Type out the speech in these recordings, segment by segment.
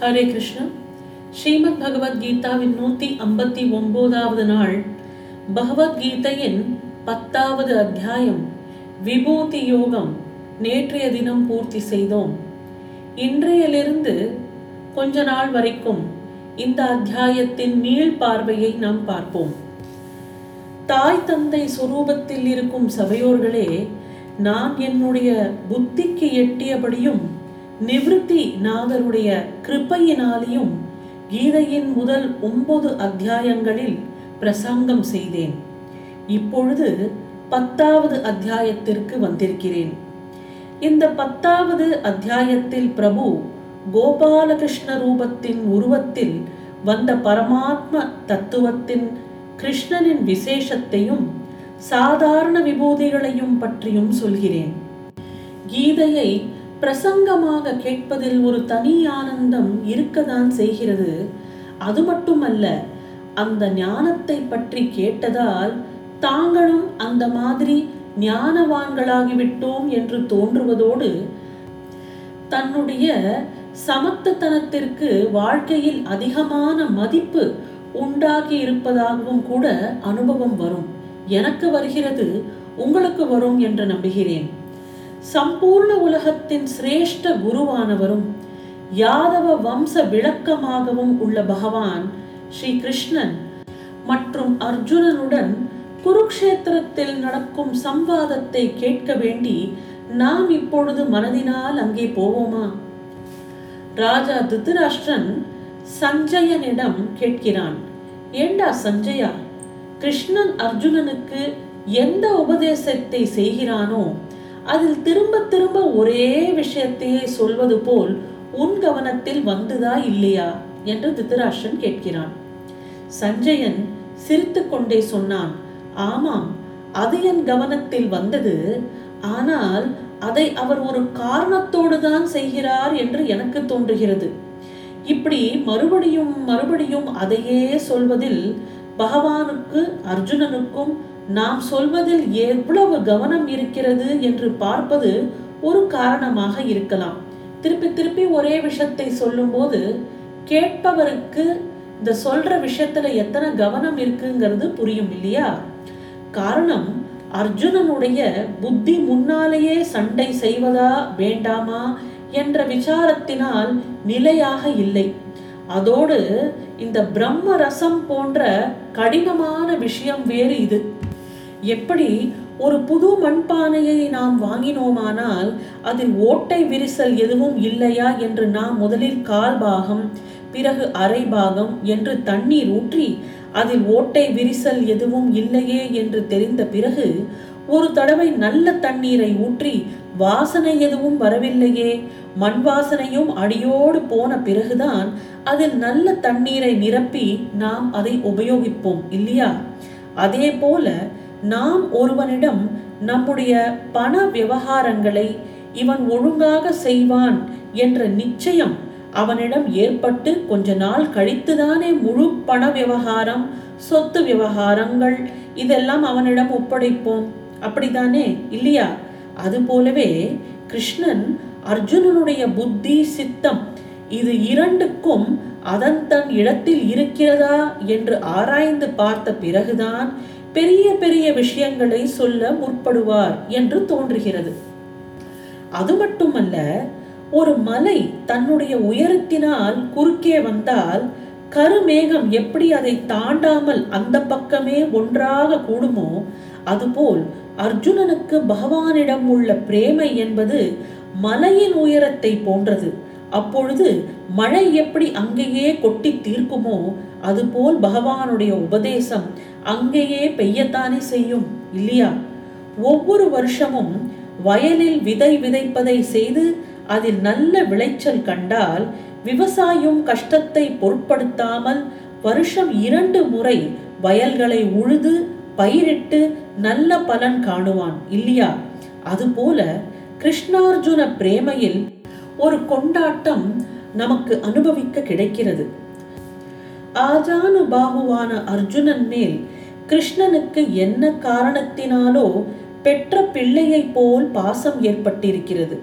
ஹரே கிருஷ்ணா. ஸ்ரீமத் பகவத்கீதாவின் நூற்றி ஐம்பத்தி ஒன்பதாவது நாள். பகவத்கீதையின் பத்தாவது அத்தியாயம். விபூதி யோகம். நேற்றைய தினம் பூர்த்தி செய்தோம். இன்றையிலிருந்து கொஞ்ச நாள் வரைக்கும் இந்த அத்தியாயத்தின் மீள் பார்வையை நாம் பார்ப்போம். தாய் தந்தை சுரூபத்தில் இருக்கும் சபையோர்களே நான் என்னுடைய புத்திக்கு எட்டியபடியும் நிவிருத்தி நாதருடைய கிருப்பையினாலேயும் கீதையின் முதல் ஒன்பது அத்தியாயங்களில் பிரசங்கம் செய்தேன். இப்பொழுது பத்தாவது அத்தியாயத்திற்கு வந்திருக்கிறேன். இந்த பத்தாவது அத்தியாயத்தில் பிரபு கோபாலகிருஷ்ண ரூபத்தின் உருவத்தில் வந்த பரமாத்ம தத்துவத்தின் கிருஷ்ணனின் விசேஷத்தையும் சாதாரண விபூதிகளையும் பற்றியும் சொல்கிறேன். கீதையை பிரசங்கமாக கேட்பதில் ஒரு தனி ஆனந்தம் இருக்கதான் செய்கிறது. அது மட்டுமல்ல அந்த ஞானத்தை பற்றி கேட்டதால் தாங்களும் அந்த மாதிரி ஞானவான்களாகிவிட்டோம் என்று தோன்றுவதோடு தன்னுடைய சமத்துத்தனத்திற்கு வாழ்க்கையில் அதிகமான மதிப்பு உண்டாகி இருப்பதாகவும் கூட அனுபவம் வரும். எனக்கு வருகிறது உங்களுக்கு வரும் என்று நம்புகிறேன். சம்பூர்ண உலகத்தின் சிரேஷ்ட குருவானவரும் யாதவ வம்ச விளக்கமாகவும் உள்ள பகவான் ஸ்ரீ கிருஷ்ணன் மற்றும் அர்ஜுனனுடன் குருக்ஷேத்திரத்தில் நடக்கும் சம்வாதத்தை கேட்க வேண்டி நாம் இப்பொழுது மனதினால் அங்கே போவோமா? ராஜா திருதராஷ்டிரன் சஞ்சயனிடம் கேட்கிறான் ஏண்டா சஞ்சயா கிருஷ்ணன் அர்ஜுனனுக்கு எந்த உபதேசத்தை செய்கிறானோ அதில் திரும்ப திரும்ப ஒரே விஷயத்தையே சொல்வது போல் உன் கவனத்தில் வந்ததா இல்லையா? என்று திருதராஷ்டிரன் கேட்கிறான். சஞ்சயன் சிரித்து கொண்டே சொன்னான் ஆமாம் அது என் கவனத்தில் வந்தது. ஆனால் அதை அவர் ஒரு காரணத்தோடு தான் செய்கிறார் என்று எனக்கு தோன்றுகிறது. இப்படி மறுபடியும் மறுபடியும் அதையே சொல்வதில் பகவானுக்கு அர்ஜுனனுக்கும் நாம் சொல்வதில் எவ்வளவு கவனம் இருக்கிறது என்று பார்ப்பது ஒரு காரணமாக இருக்கலாம். திருப்பி திருப்பி ஒரே விஷயத்தை சொல்லும்போது கேட்பவருக்கு இந்த சொல்ற விஷயத்துல எத்தனை கவனம் இருக்குங்கிறது புரியும் இல்லையா? காரணம் அர்ஜுனனுடைய புத்தி முன்னாலேயே சண்டை செய்வதா வேண்டாமா என்ற விசாரத்தினால் நிலையாக இல்லை. அதோடு இந்த பிரம்ம ரசம் போன்ற கடினமான விஷயம் வேறு இது. எப்படி ஒரு புது மண்பானையை நாம் வாங்கினோமானால் அதில் ஓட்டை விரிசல் எதுவும் இல்லையா என்று நாம் முதலில் கால் பாகம் பிறகு அரை பாகம் என்று தண்ணீர் ஊற்றி அதில் ஓட்டை விரிசல் எதுவும் இல்லையே என்று தெரிந்த பிறகு ஒரு தடவை நல்ல தண்ணீரை ஊற்றி வாசனை எதுவும் வரவில்லையே. மண் வாசனையும் அடியோடு போன பிறகுதான் அதில் நல்ல தண்ணீரை நிரப்பி நாம் அதை உபயோகிப்போம் இல்லையா? அதே போல நாம் ஒருவனிடம் நம்முடைய பண விவகாரங்களை இவன் ஒழுங்காக செய்வான் என்ற நிச்சயம் அவனிடம் ஏற்பட்டு கொஞ்ச நாள் கழித்துதானே முழு பண விவகாரம் சொத்து விவகாரங்கள் இதெல்லாம் அவனிடம் ஒப்படைப்போம். அப்படிதானே இல்லையா? அது போலவே கிருஷ்ணன் அர்ஜுனனுடைய புத்தி சித்தம் இது இரண்டுக்கும் அதன் தன் இடத்தில் இருக்கிறதா என்று ஆராய்ந்து பார்த்த பிறகுதான் பெரிய பெரிய விஷயங்களை சொல்ல முற்படுவார் என்று தோன்றுகிறது. அது மட்டுமல்ல ஒரு மலை தன்னுடைய உயரத்தினால் குறுக்கே வந்தால் கருமேகம் எப்படி அதை தாண்டாமல் அந்த பக்கமே ஒன்றாக கூடுமோ அதுபோல் அர்ஜுனனுக்கு பகவானிடம் உள்ள பிரேமை என்பது மலையின் உயரத்தை போன்றது. அப்பொழுது மழை எப்படி அங்கேயே கொட்டி தீர்க்குமோ அதுபோல் பகவானுடைய உபதேசம் அங்கேயே பெய்யத்தானே செய்யும் இல்லையா? ஒவ்வொரு வருஷமும் வயலில் விதை விதைப்பதை செய்து அதில் நல்ல விளைச்சல் கண்டால் விவசாயம் கஷ்டத்தை பொருட்படுத்தாமல் வருஷம் இரண்டு முறை வயல்களை உழுது பயிரிட்டு நல்ல பலன் காணுவான் இல்லையா? அதுபோல கிருஷ்ணார்ஜுன பிரேமையில் ஒரு கொண்டாட்டம் நமக்கு அனுபவிக்க கிடைக்கிறது. ஆஜானு பாகுவான அர்ஜுனன் மேல் கிருஷ்ணனுக்கு என்ன காரணத்தினாலோ பெற்ற பிள்ளையைப் போல் பாசம் ஏற்பட்டிருக்கிறது.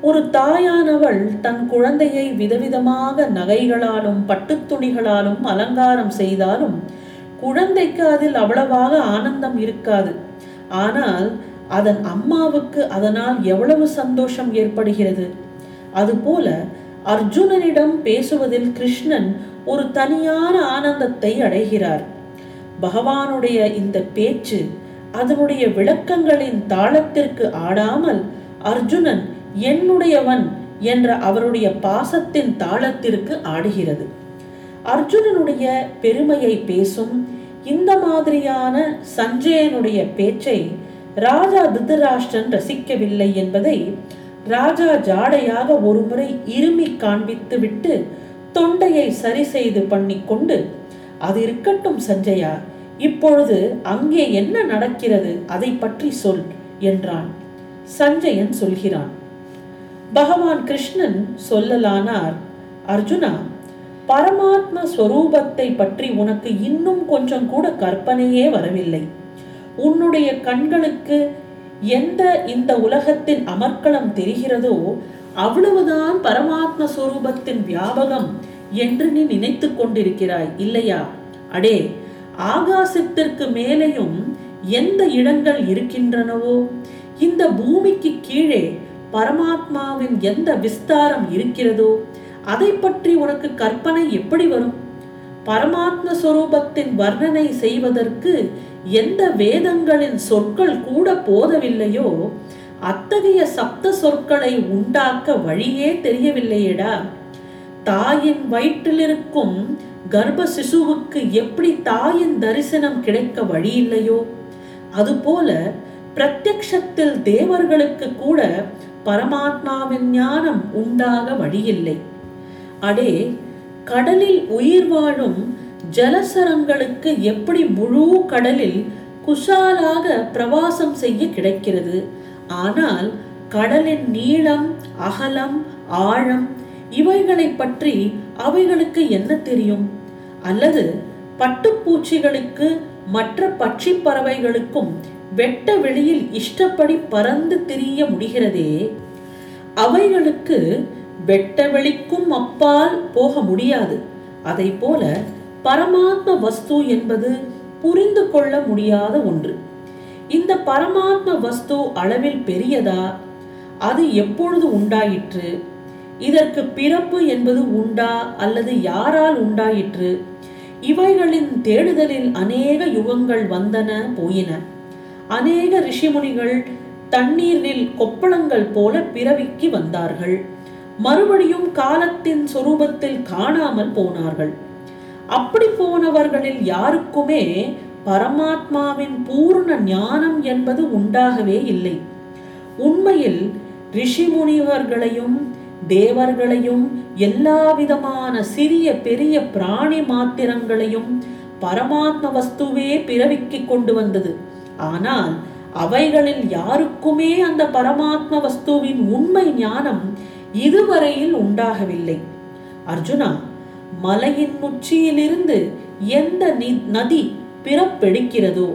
ஒரு தாயானவள் தன் குழந்தையை விதவிதமாக நகைகளாலும் பட்டுத்துணிகளாலும் அலங்காரம் செய்தாலும் குழந்தைக்கு அதில் அவ்வளவாக ஆனந்தம் இருக்காது. ஆனால் அதன் அம்மாவுக்கு அதனால் எவ்வளவு சந்தோஷம் ஏற்படுகிறது? அதுபோல அர்ஜுனனிடம் பேசுவதில் கிருஷ்ணன் ஒரு தனியான ஆனந்தத்தை அடைகிறார். பகவானுடைய இந்த பேச்சு அதனுடைய விளக்கங்களின் தாளத்திற்கு ஆடாமல் அர்ஜுனன் என்னுடையவன் என்ற அவருடைய பாசத்தின் தாளத்திற்கு ஆடுகிறது. அர்ஜுனனுடைய பெருமையை பேசும் இந்த மாதிரியான சஞ்சயனுடைய பேச்சை ராஜா திருதராஷ்டிரன் ரசிக்கவில்லை என்பதை ராஜா ஜாடையாக ஒருமுறை இருமி காண்பித்து விட்டு தொண்டையை சரி செய்து பண்ணிக்கொண்டு அது இருக்கட்டும் சஞ்சயா இப்பொழுது அங்கே என்ன நடக்கிறது அதை பற்றி சொல் என்றான். சஞ்சயன் சொல்கிறான். பகவான் கிருஷ்ணன் சொல்லலானார் அர்ஜுனா பரமாத்ம ஸ்வரூபத்தை பற்றி உனக்கு இன்னும் கொஞ்சம் கூட கற்பனையே வரவில்லை. உன்னுடைய கண்களுக்கு எந்த இந்த உலகத்தின் அமர்க்களம் தெரிகிறதோ அவ்வளவுதான் பரமாத்ம ஸ்வரூபத்தின் வியாபகம் என்று நீ நினைத்து கொண்டிருக்கிறாய் இல்லையா? அடே ஆகாசத்திற்கு மேலேயும் எந்த இடங்கள் இருக்கின்றனவோ? இந்த பூமிக்கு கீழே பரமாத்மாவின் எந்த விஸ்தாரம் இருக்கிறதோ? அதை பற்றி உனக்கு கற்பனை எப்படி வரும்? பரமாத்ம சுரூபத்தின் வர்ணனை செய்வதற்கு எந்த வேதங்களின் சொற்கள் கூட போதவில்லையோ அத்தகைய சப்த சொற்களை உண்டாக்க வழியே தெரியவில்லையேடா. தாயின் வயிற்றிலிருக்கும் கர்ப்ப சிசுவுக்கு எப்படி தாயின் தரிசனம் கிடைக்க வழி இல்லையோ அதுபோல பிரத்யக்ஷத்தில் தேவர்களுக்கு கூட பரமாத்மாவின் ஞானம் உண்டாக வழியில்லை. அடே கடலில் உயிர் வாழும் ஜலசரங்களுக்கு எப்படி முழு கடலில் குஷாலாக பிரவாசம் செய்ய கிடைக்கிறது? ஆனால் கடலின் நீளம் அகலம் ஆழம் இவைகளை பற்றி அவைகளுக்கு என்ன தெரியும்? அல்லது பட்டுப்பூச்சிகளுக்கு மற்ற பட்சி பறவைகளுக்கும் வெட்ட வெளியில் இஷ்டப்படி பறந்து திரிய முடிகிறதே அவைகளுக்கு வெட்ட வெளிக்கும் அப்பால் போக முடியாது. அதை போல பரமாத்ம வஸ்து என்பது புரிந்து கொள்ள முடியாத ஒன்று. இந்த பரமாத்ம வஸ்து அளவில் பெரியதா? அது எப்பொழுது உண்டாயிற்று? இதற்கு பிறப்பு என்பது உண்டா அல்லது யாரால் உண்டாயிற்று? இவைகளின் தேடுதலில் அநேக யுகங்கள் வந்தன போயின. அநேக ரிஷிமுனிகள் தண்ணீரில் கொப்பளங்கள் போல பிறவிக்கு வந்தார்கள். மறுபடியும் காலத்தின் சொரூபத்தில் காணாமல் போனார்கள். அப்படி போனவர்களில் யாருக்குமே பரமாத்மாவின் பூர்ண ஞானம் என்பது உண்டாகவே இல்லை. உண்மையில் ரிஷி முனிவர்களையும் தேவர்களையும் எல்லா விதமான சிறிய பெரிய பிராணி மாத்திரங்களையும் பரமாத்ம வஸ்துவே பிறவிக்கு கொண்டு வந்தது. ஆனால் அவைகளில் யாருக்குமே அந்த பரமாத்ம வஸ்துவின் உண்மை ஞானம் இதுவரையில் உண்டாகவில்லை. அர்ஜுனா மலையின் உச்சியிலிருந்து எந்த நதி பிறப்பெடுக்கிறதோ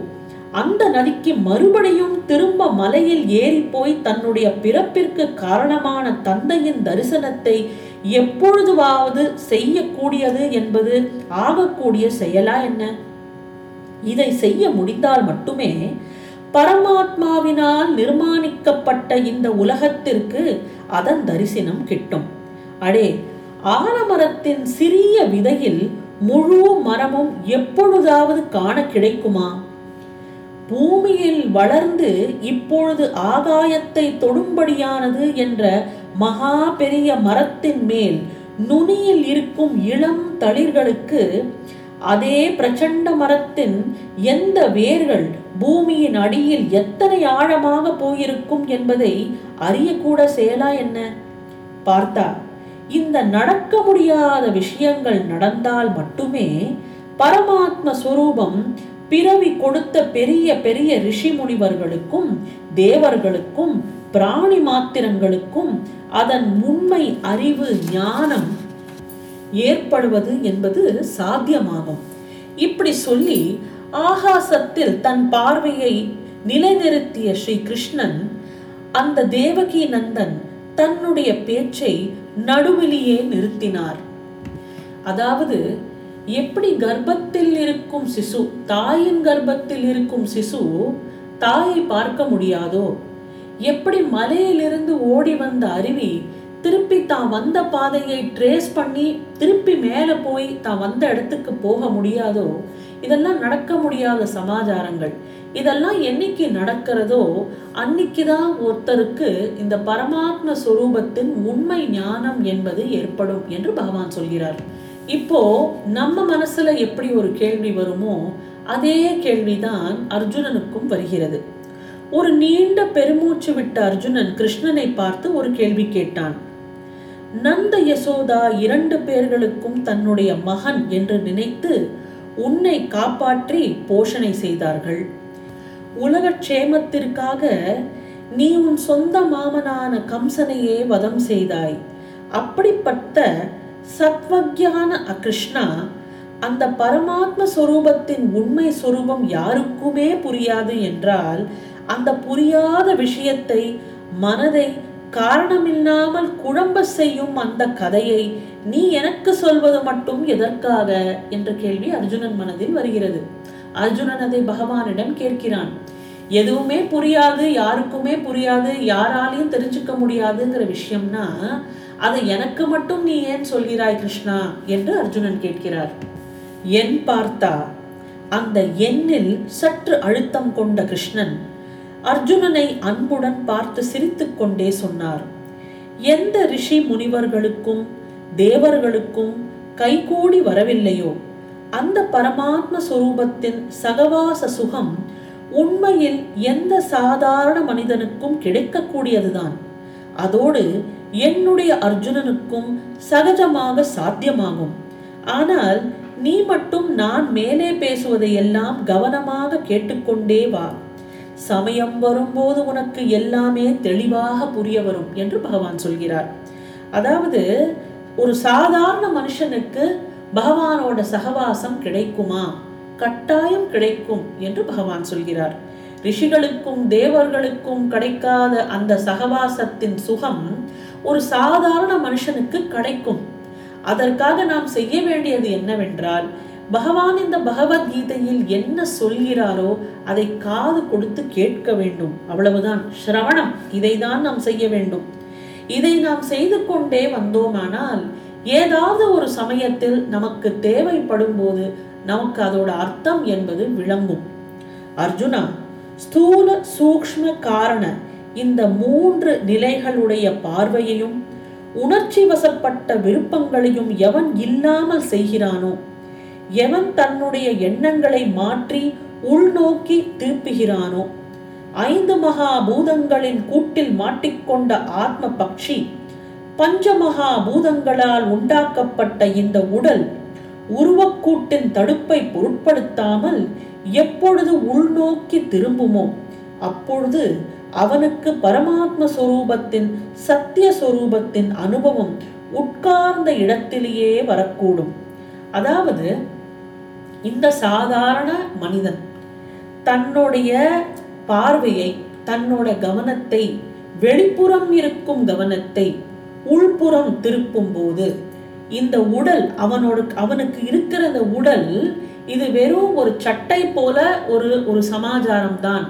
அந்த நதிக்கு மறுபடியும் திரும்ப மலையில் ஏறி போய் தன்னுடைய பிறப்பிற்கு காரணமான தந்தையின் தரிசனத்தை எப்பொழுதுவாவது செய்யக்கூடியது என்பது ஆகக்கூடிய செயலா என்ன? இதை செய்ய முடிந்தால் மட்டுமே பரமாத்மாவினால் நிர்மாணிக்கப்பட்ட இந்த உலகத்திற்கு அதன் தரிசனம் கிட்டும். அடே ஆலமரத்தின் சிறிய விதையில் முழு மரமும் எப்பொழுதாவது காண கிடைக்குமா? பூமியில் வளர்ந்து இப்பொழுது ஆகாயத்தை தொடும்படியானது என்ற மகா பெரிய மரத்தின் மேல் நுனியில் இருக்கும் இளம் தளிர்களுக்கு அதே பிரச்சண்ட மரத்தின் எந்த வேர்கள் பூமியின் அடியில் எத்தனை ஆழமாக போயிருக்கும் என்பதை அறியக்கூட செயலா என்ன? பார்த்தா இந்த நடக்க முடியாத விஷயங்கள் நடந்தால் மட்டுமே பரமாத்ம ஸ்வரூபம் பிறவி கொடுத்த பெரிய பெரிய ரிஷி முனிவர்களுக்கும் தேவர்களுக்கும் பிராணி மாத்திரங்களுக்கும் அதன் உண்மை அறிவு ஞானம் ஏற்படுவது என்பது சாத்தியமாகும். இப்படி சொல்லி ஆகாசத்தில் தன் பார்வையை நிலைநிறுத்திய ஸ்ரீ கிருஷ்ணன் அந்த தேவகி நந்தன் தன்னுடைய பேச்சை நடுவிலேயே நிறுத்தினார். அதாவது எப்படி கர்ப்பத்தில் இருக்கும் சிசு தாயின் கர்ப்பத்தில் இருக்கும் சிசு தாயை பார்க்க முடியாதோ? எப்படி மலையிலிருந்து ஓடி வந்த அருவி திருப்பி தான் வந்த பாதையை ட்ரேஸ் பண்ணி திருப்பி மேலே போய் தான் வந்த இடத்துக்கு போக முடியாதோ? இதெல்லாம் நடக்க முடியாத சமாச்சாரங்கள். இதெல்லாம் என்னைக்கு நடக்கிறதோ அன்னைக்கு தான் ஒருத்தருக்கு இந்த பரமாத்ம சுரூபத்தின் உண்மை ஞானம் என்பது ஏற்படும் என்று பகவான் சொல்கிறார். இப்போ நம்ம மனசுல எப்படி ஒரு கேள்வி வருமோ அதே கேள்விதான் அர்ஜுனனுக்கும் வருகிறது. ஒரு நீண்ட பெருமூச்சு விட்ட அர்ஜுனன் கிருஷ்ணனை பார்த்து ஒரு கேள்வி கேட்டான். நந்த யசோதா இரண்டு பேர்களுக்கும் தன்னுடைய மகன் என்று நினைத்து உன்னை காப்பாற்றி போஷணை செய்தார்கள். உலக க்ஷேமத்திற்காக நீ உன் சொந்த மாமனான கம்சனையே வதம் செய்தாய். அப்படிப்பட்ட சத்வக்யான அகிருஷ்ணா அந்த பரமாத்ம சொரூபத்தின் உண்மை சொரூபம் யாருக்குமே புரியாது என்றால் அந்த புரியாத விஷயத்தை மனதை காரணமில்லாமல் குழம்ப செய்யும் அந்த கதையை நீ எனக்கு சொல்வது மட்டும் எதற்காக? என்ற கேள்வி அர்ஜுனன் மனதில் வருகிறது. அர்ஜுனன் அதை பகவானிடம் கேட்கிறான். எதுவுமே புரியாது யாருக்குமே புரியாது யாராலையும் தெரிஞ்சுக்க முடியாதுங்கிற விஷயம்னா அதை எனக்கு மட்டும் நீ ஏன் சொல்கிறாய் கிருஷ்ணா? என்று அர்ஜுனன் கேட்கிறார். என் பார்த்தா அந்த எண்ணில் சற்று அழுத்தம் கொண்ட கிருஷ்ணன் அர்ஜுனனை அன்புடன் பார்த்து சிரித்துக்கொண்டே சொன்னார். எந்த ரிஷி முனிவர்களுக்கும் தேவர்களுக்கும் கைகூடி வரவில்லையோ? அந்த பரமாத்ம சுரூபத்தின் சகவாச சுகம் உண்மையில் எந்த சாதாரண மனிதனுக்கும் கிடைக்கக்கூடியதுதான். அதோடு என்னுடைய அர்ஜுனனுக்கும் சகஜமாக சாத்தியமாகும். ஆனால் நீ மட்டும் நான் மேலே பேசுவதை எல்லாம் கவனமாக கேட்டுக்கொண்டே வா. சமயம் வரும்போது உனக்கு எல்லாமே தெளிவாக புரிய வரும் என்று பகவான் சொல்கிறார். அதாவது ஒரு சாதாரண மனுஷனுக்கு பகவானோட சகவாசம் கிடைக்குமா? கட்டாயம் கிடைக்கும் என்று பகவான் சொல்கிறார். ரிஷிகளுக்கும் தேவர்களுக்கும் கிடைக்காத அந்த சகவாசத்தின் சுகம் ஒரு சாதாரண மனுஷனுக்கு கிடைக்கும். அதற்காக நாம் செய்ய வேண்டியது என்னவென்றால் பகவான் இந்த பகவத்கீதையில் என்ன சொல்கிறாரோ அதை காது கொடுத்து கேட்க வேண்டும். அவ்வளவுதான். சிரவணம் இதை தான் நாம் செய்ய வேண்டும். இதை நாம் செய்து கொண்டே வந்தோமானால் ஏதாவது ஒரு சமயத்தில் நமக்கு தேவைப்படும் போது நமக்கு அதோட அர்த்தம் என்பது விளங்கும். அர்ஜுனா ஸ்தூல சூக்ஷ்ம காரண இந்த மூன்று நிலைகளுடைய பார்வையையும் உணர்ச்சி வசப்பட்ட விருப்பங்களையும் எவன் இல்லாமல் செய்கிறானோ எவன் தன்னுடைய எண்ணங்களை மாற்றி உள்நோக்கி திருப்புகிறானோ ஐந்து மகா பூதங்களின் கூட்டில் மாட்டிக்கொண்ட ஆத்ம பக்ஷி பஞ்சமகா பூதங்களால் உண்டாக்கப்பட்ட இந்த உடல் உருவக்கூட்டின் தடுப்பை பொருட்படுத்தாமல் எப்பொழுது உள்நோக்கி திரும்புமோ அப்பொழுது அவனுக்கு பரமாத்ம சொரூபத்தின் சத்திய சொரூபத்தின் அனுபவம் உட்கார்ந்த இடத்திலேயே வரக்கூடும். அதாவது இந்த சாதாரண மனிதன் தன்னுடைய பார்வையை தன்னோட கவனத்தை வெளிப்புறம் இருக்கும் கவனத்தை உள்புறம் திருப்பும் போது இந்த உடல் அவனோட அவனுக்கு இருக்கிற இந்த உடல் இது வெறும் ஒரு சட்டை போல ஒரு ஒரு சமாச்சாரம் தான்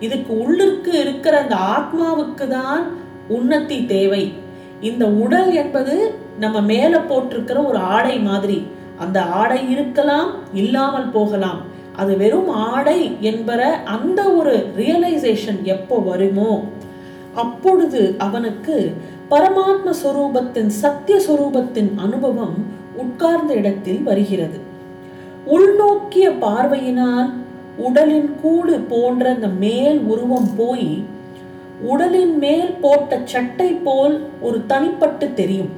இதுக்கு உள்ளிற்கு இருக்கிற அந்த ஆத்மாவுக்கு தான் உன்னத்தி தேவை. இந்த உடல் என்பது நம்ம மேல போட்டிருக்கிற ஒரு ஆடை மாதிரி. அந்த ஆடை இருக்கலாம் இல்லாமல் போகலாம். அது வெறும் ஆடை என்பற அந்த ஒரு ரியலைசேஷன் எப்போ வருமோ? அப்பொழுது அவனுக்கு பரமாத்ம சுரூபத்தின் சத்திய சுரூபத்தின் அனுபவம் உட்கார்ந்த இடத்தில் வருகிறது. உள்நோக்கிய பார்வையினால் உடலின் கூடு போன்ற அந்த மேல் உருவம் போய் உடலின் மேல் போட்ட சட்டை போல் ஒரு தனிப்பட்டு தெரியும்.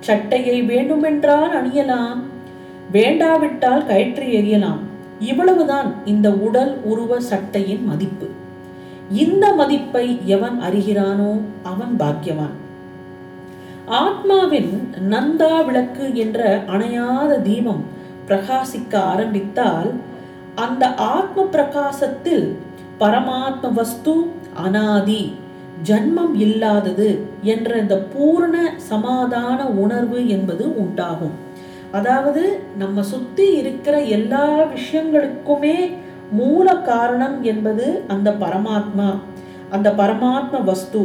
சட்டையை வேண்டுமென்றால் அணியலாம் வேண்டாவிட்டால் கயிற்று எறியலாம். இவ்வளவுதான் இந்த உடல் உருவ சட்டையின் மதிப்பு. இந்த மதிப்பை எவன் அறிகிறானோ அவன் பாக்கியவான். ஆத்மாவின் நந்தா விளக்கு என்ற அணையாத தீபம் பிரகாசிக்க ஆரம்பித்தால் அந்த ஆத்ம பிரகாசத்தில் பரமாத்ம வஸ்து அனாதி ஜன்மம் இல்லாதது என்ற இந்த பூர்ண சமாதான உணர்வு என்பது உண்டாகும். அதாவது நம்ம சுத்தி இருக்கிற எல்லா விஷயங்களுக்குமே மூல காரணம் என்பது அந்த பரமாத்மா அந்த பரமாத்ம வஸ்து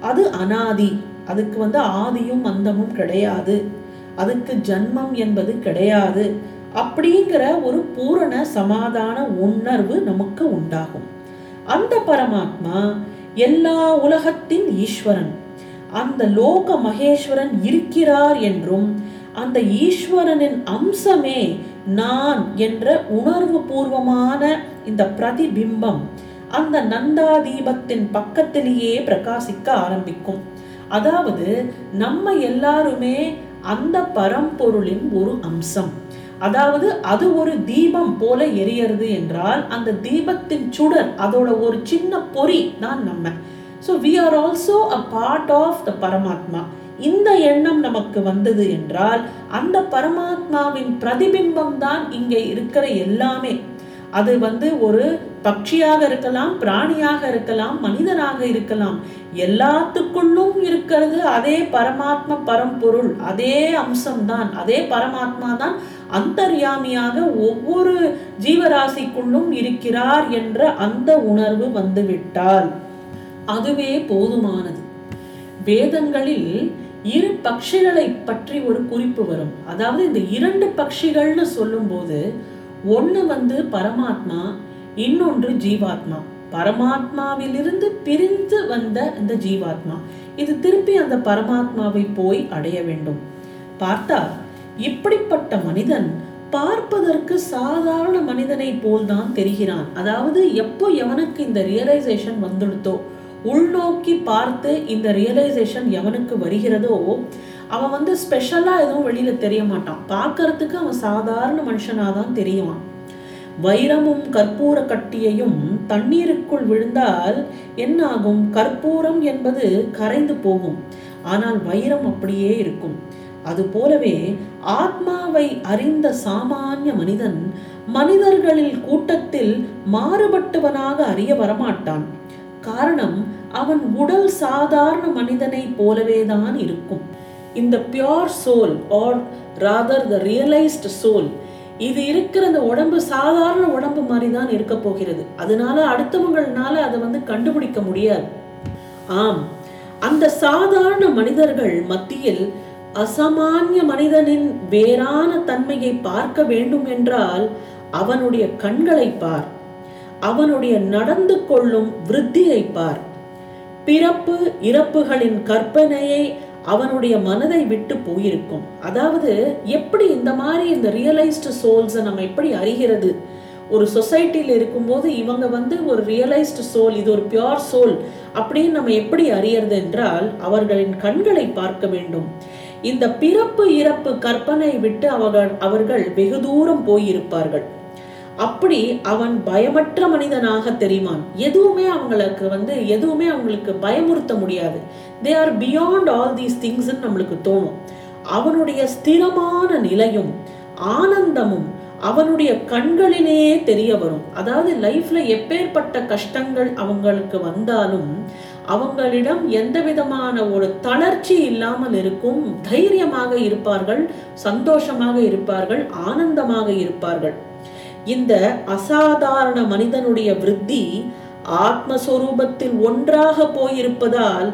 அது அனாதி அதுக்கு வந்து ஆதியும் அந்தமும் கிடையாது. அதுக்கு ஜன்மம் என்பது கிடையாது. அப்படிங்கிற ஒரு பூரண சமாதான உணர்வு நமக்கு உண்டாகும். அந்த பரமாத்மா எல்லா உலகத்தின் ஈஸ்வரன். அந்த லோக மகேஸ்வரன் இருக்கிறார் என்றும் அந்த ஈஸ்வரனின் அம்சமே நான் என்ற உணர்வு பூர்வமான இந்த பிரதிபிம்பம் அந்த நந்தா தீபத்தின் பக்கத்திலேயே பிரகாசிக்க ஆரம்பிக்கும். அதாவது நம்ம எல்லாருமே அந்த பரம்பொருளின் ஒரு அம்சம். அதாவது அது ஒரு தீபம் போல எரியறது என்றால் அந்த தீபத்தின் சுடர் அதோட ஒரு சின்ன பொறி தான் நம்ம. So we are also a part of the பரமாத்மா இந்த எண்ணம் நமக்கு வந்தது என்றால் அந்த பரமாத்மாவின் பிரதிபிம்பம் தான் இங்கே இருக்கிற எல்லாமே. அது வந்து ஒரு பட்சியாக இருக்கலாம் பிராணியாக இருக்கலாம் மனிதனாக இருக்கலாம். எல்லாத்துக்குள்ளும் இருக்கிறது அதே பரமாத்ம பரம்பொருள் அதே அம்சம்தான் அதே பரமாத்மா தான் அந்தர்யாமியாக ஒவ்வொரு ஜீவராசிக்குள்ளும் இருக்கிறார் என்ற அந்த உணர்வு வந்துவிட்டால் அதுவே போதுமானது. வேதங்களில் இரு பக்ஷிகளை பற்றி ஒரு குறிப்பு வரும். அதாவது இந்த இரண்டு பட்சிகள்னு சொல்லும்போது ஒன்று வந்து பரமாத்மா இன்னொன்று ஜீவாத்மா. பரமாத்மாவிலிருந்து பிரிந்து வந்த இந்த ஜீவாத்மா. இது திருப்பி அந்த பரமாத்மாவை போய் அடைய வேண்டும். பார்த்தா இப்படிப்பட்ட மனிதன் பார்ப்பதற்கு சாதாரண மனிதனை போல்தான் தெரிகிறான். அதாவது எப்போ எவனுக்கு இந்த ரியலைசேஷன் வந்துடுத்தோ உள்நோக்கி பார்த்து இந்த ரியலைசேஷன் எவனுக்கு வருகிறதோ அவன் வந்து ஸ்பெஷலாக எதுவும் வெளியில தெரிய மாட்டான் பார்க்கறதுக்கு அவன் சாதாரண மனுஷனாக தான் தெரியுவான். வைரமும் கற்பூர கட்டியையும் தண்ணீருக்குள் விழுந்தால் என்ன ஆகும் கற்பூரம் என்பது கரைந்து போகும். ஆனால் வைரம் அப்படியே இருக்கும். அது போலவே ஆத்மாவை அறிந்த சாமானிய மனிதன் மனிதர்களில் கூட்டத்தில் மாறுபட்டவனாக அறிய வரமாட்டான். காரணம் அவன் உடல் சாதாரண மனிதனை போலவே தான் இருக்கும். இந்த pure soul or rather the realised soul இது இருக்கிற அந்த உடம்பு சாதாரண உடம்பு மாதிரி தான் இருக்க போகிறது. அதனால அடுத்தவங்களால அதை வந்து கண்டுபிடிக்க முடியாது. ஆம் அந்த சாதாரண மனிதர்கள் மத்தியில் அசாமானிய மனிதனின் வேறான தன்மையை பார்க்க வேண்டும் என்றால் அவனுடைய கண்களை பார். அவனுடைய நடந்து கொள்ளும் விருத்தியை பார். பிறப்பு இறப்புகளின் கற்பனையை அவனுடைய மனதை விட்டு போயிருக்கும். அதாவது எப்படி இந்த மாதிரி இந்த ரியலைஸ்டு சோல்ஸை நம்ம எப்படி அறிகிறது? ஒரு சொசைட்டியில் இருக்கும்போது இவங்க வந்து ஒரு ரியலைஸ்டு சோல் இது ஒரு பியோர் சோல் அப்படின்னு நம்ம எப்படி அறியறது என்றால் அவர்களின் கண்களை பார்க்க வேண்டும். இந்த பிறப்பு இறப்பு கற்பனை விட்டு அவர்கள் அவர்கள் வெகு தூரம் போயிருப்பார்கள். அப்படி அவன் பயமற்ற மனிதனாக தெரியுமான் எதுவுமே அவங்களுக்கு வந்து எதுவுமே அவங்களுக்கு பயமுறுத்த முடியாது. They are beyond all these things நம்மளுக்கு தோணும். அவனுடைய ஸ்திரமான நிலையும் ஆனந்தமும் அவனுடைய கண்களிலே தெரிய வரும். அதாவது லைஃப்ல எப்பேற்பட்ட கஷ்டங்கள் அவங்களுக்கு வந்தாலும் அவங்களிடம் எந்த விதமான ஒரு தளர்ச்சி இல்லாமல் இருக்கும் தைரியமாக இருப்பார்கள் சந்தோஷமாக இருப்பார்கள் ஆனந்தமாக இருப்பார்கள். இந்த அசாதாரண மனிதனுடைய விருத்தி ஆத்மஸ்வரூபத்தில் ஒன்றாக போயிருப்பதால்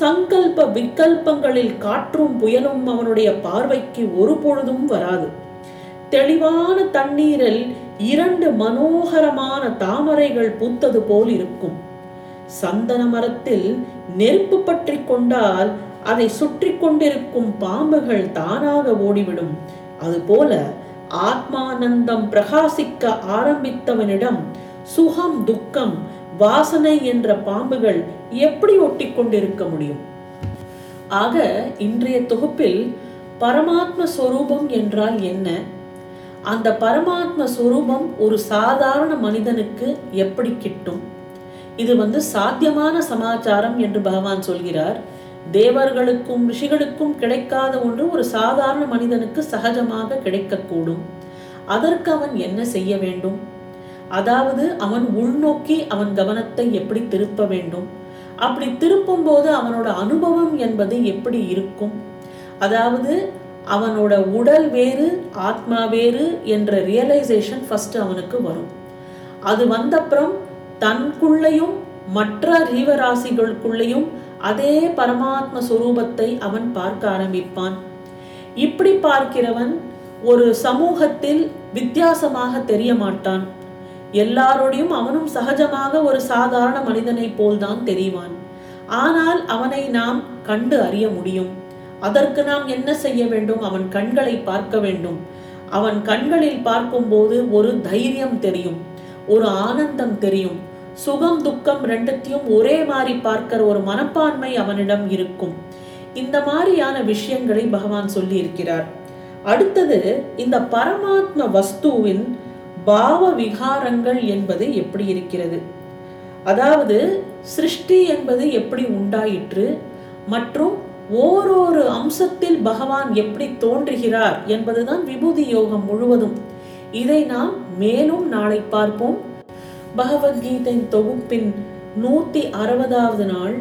சங்கல்ப விக்கல்பங்களில் காற்றும் புயலும் அவனுடைய பார்வைக்கு ஒரு பொழுதும் வராது. தெளிவான தண்ணீரில் இரண்டு மனோகரமான தாமரைகள் பூத்தது போல் இருக்கும். சந்தன மரத்தில் நெருப்பு பற்றி கொண்டால் அதை சுற்றி கொண்டிருக்கும் பாம்புகள் தானாக ஓடிவிடும். அதுபோல ஆத்மானந்தம் பிரகாசிக்க ஆரம்பித்தவனிடம் சுகம் துக்கம் வாசனை என்ற பாம்புகள் எப்படி ஒட்டி கொண்டிருக்க முடியும்? ஆக இன்றைய தொகுப்பில் பரமாத்ம ஸ்வரூபம் என்றால் என்ன? அந்த பரமாத்ம சொரூபம் ஒரு சாதாரண மனிதனுக்கு எப்படி கிட்டும்? இது வந்து சாத்தியமான சமாச்சாரம் என்று பகவான் சொல்கிறார். தேவர்களுக்கும் ரிஷிகளுக்கும் கிடைக்காத ஒன்று ஒரு சாதாரண மனிதனுக்கு சகஜமாக கிடைக்கக்கூடும். அதற்கு அவன் என்ன செய்ய வேண்டும்? அதாவது அவன் உள்நோக்கி அவன் கவனத்தை எப்படி திருப்ப வேண்டும்? அப்படி திருப்பும்போது அவனோட அனுபவம் என்பது எப்படி இருக்கும்? அதாவது அவனோட உடல் வேறு ஆத்மா வேறு என்ற ரியலைசேஷன் ஃபர்ஸ்ட் அவனுக்கு வரும். அது வந்தப்புறம் தனக்குள்ளேயும் மற்ற ஜீவராசிகளுக்குள்ளேயும் அதே பரமாத்ம சுரூபத்தை அவன் பார்க்க ஆரம்பிப்பான். இப்படி பார்க்கிறவன் ஒரு சமூகத்தில் வித்தியாசமாக தெரிய மாட்டான். எல்லாரோடையும் அவனும் சகஜமாக ஒரு சாதாரண மனிதனைப் போல்தான் தெரிவான். ஆனால் அவனை நாம் கண்டு அறிய முடியும். அதற்கு நாம் என்ன செய்ய வேண்டும்? அவன் கண்களை பார்க்க வேண்டும். அவன் கண்களில் பார்க்கும்போது ஒரு தைரியம் தெரியும். ஒரு ஆனந்தம் தெரியும். சுகம் துக்கம் ரெண்டுத்தையும் ஒரே மாதிரி பார்க்கிற ஒரு மனப்பான்மை அவனிடம் இருக்கும். இந்த மாதிரியான விஷயங்களை பகவான் சொல்லி இருக்கிறார் அடுத்தது இந்த பரமாத்ம வஸ்துவின் பாவ விகாரங்கள் என்பது எப்படி இருக்கிறது? அதாவது சிருஷ்டி என்பது எப்படி உண்டாயிற்று? மற்றும் ஓரொரு அம்சத்தில் பகவான் எப்படி தோன்றுகிறார் என்பதுதான் விபூதி யோகம் முழுவதும். இதை நாம் மேலும் நாளை பார்ப்போம். பகவத்கீதை தொகுப்பின் நூத்தி அறுபதாவது நாள்.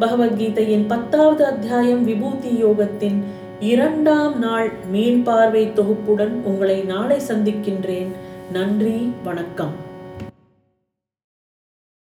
பகவத்கீதையின் பத்தாவது அத்தியாயம் விபூதி யோகத்தின் இரண்டாம் நாள் மீள்பார்வை தொகுப்புடன் உங்களை நாளை சந்திக்கின்றேன். நன்றி வணக்கம்.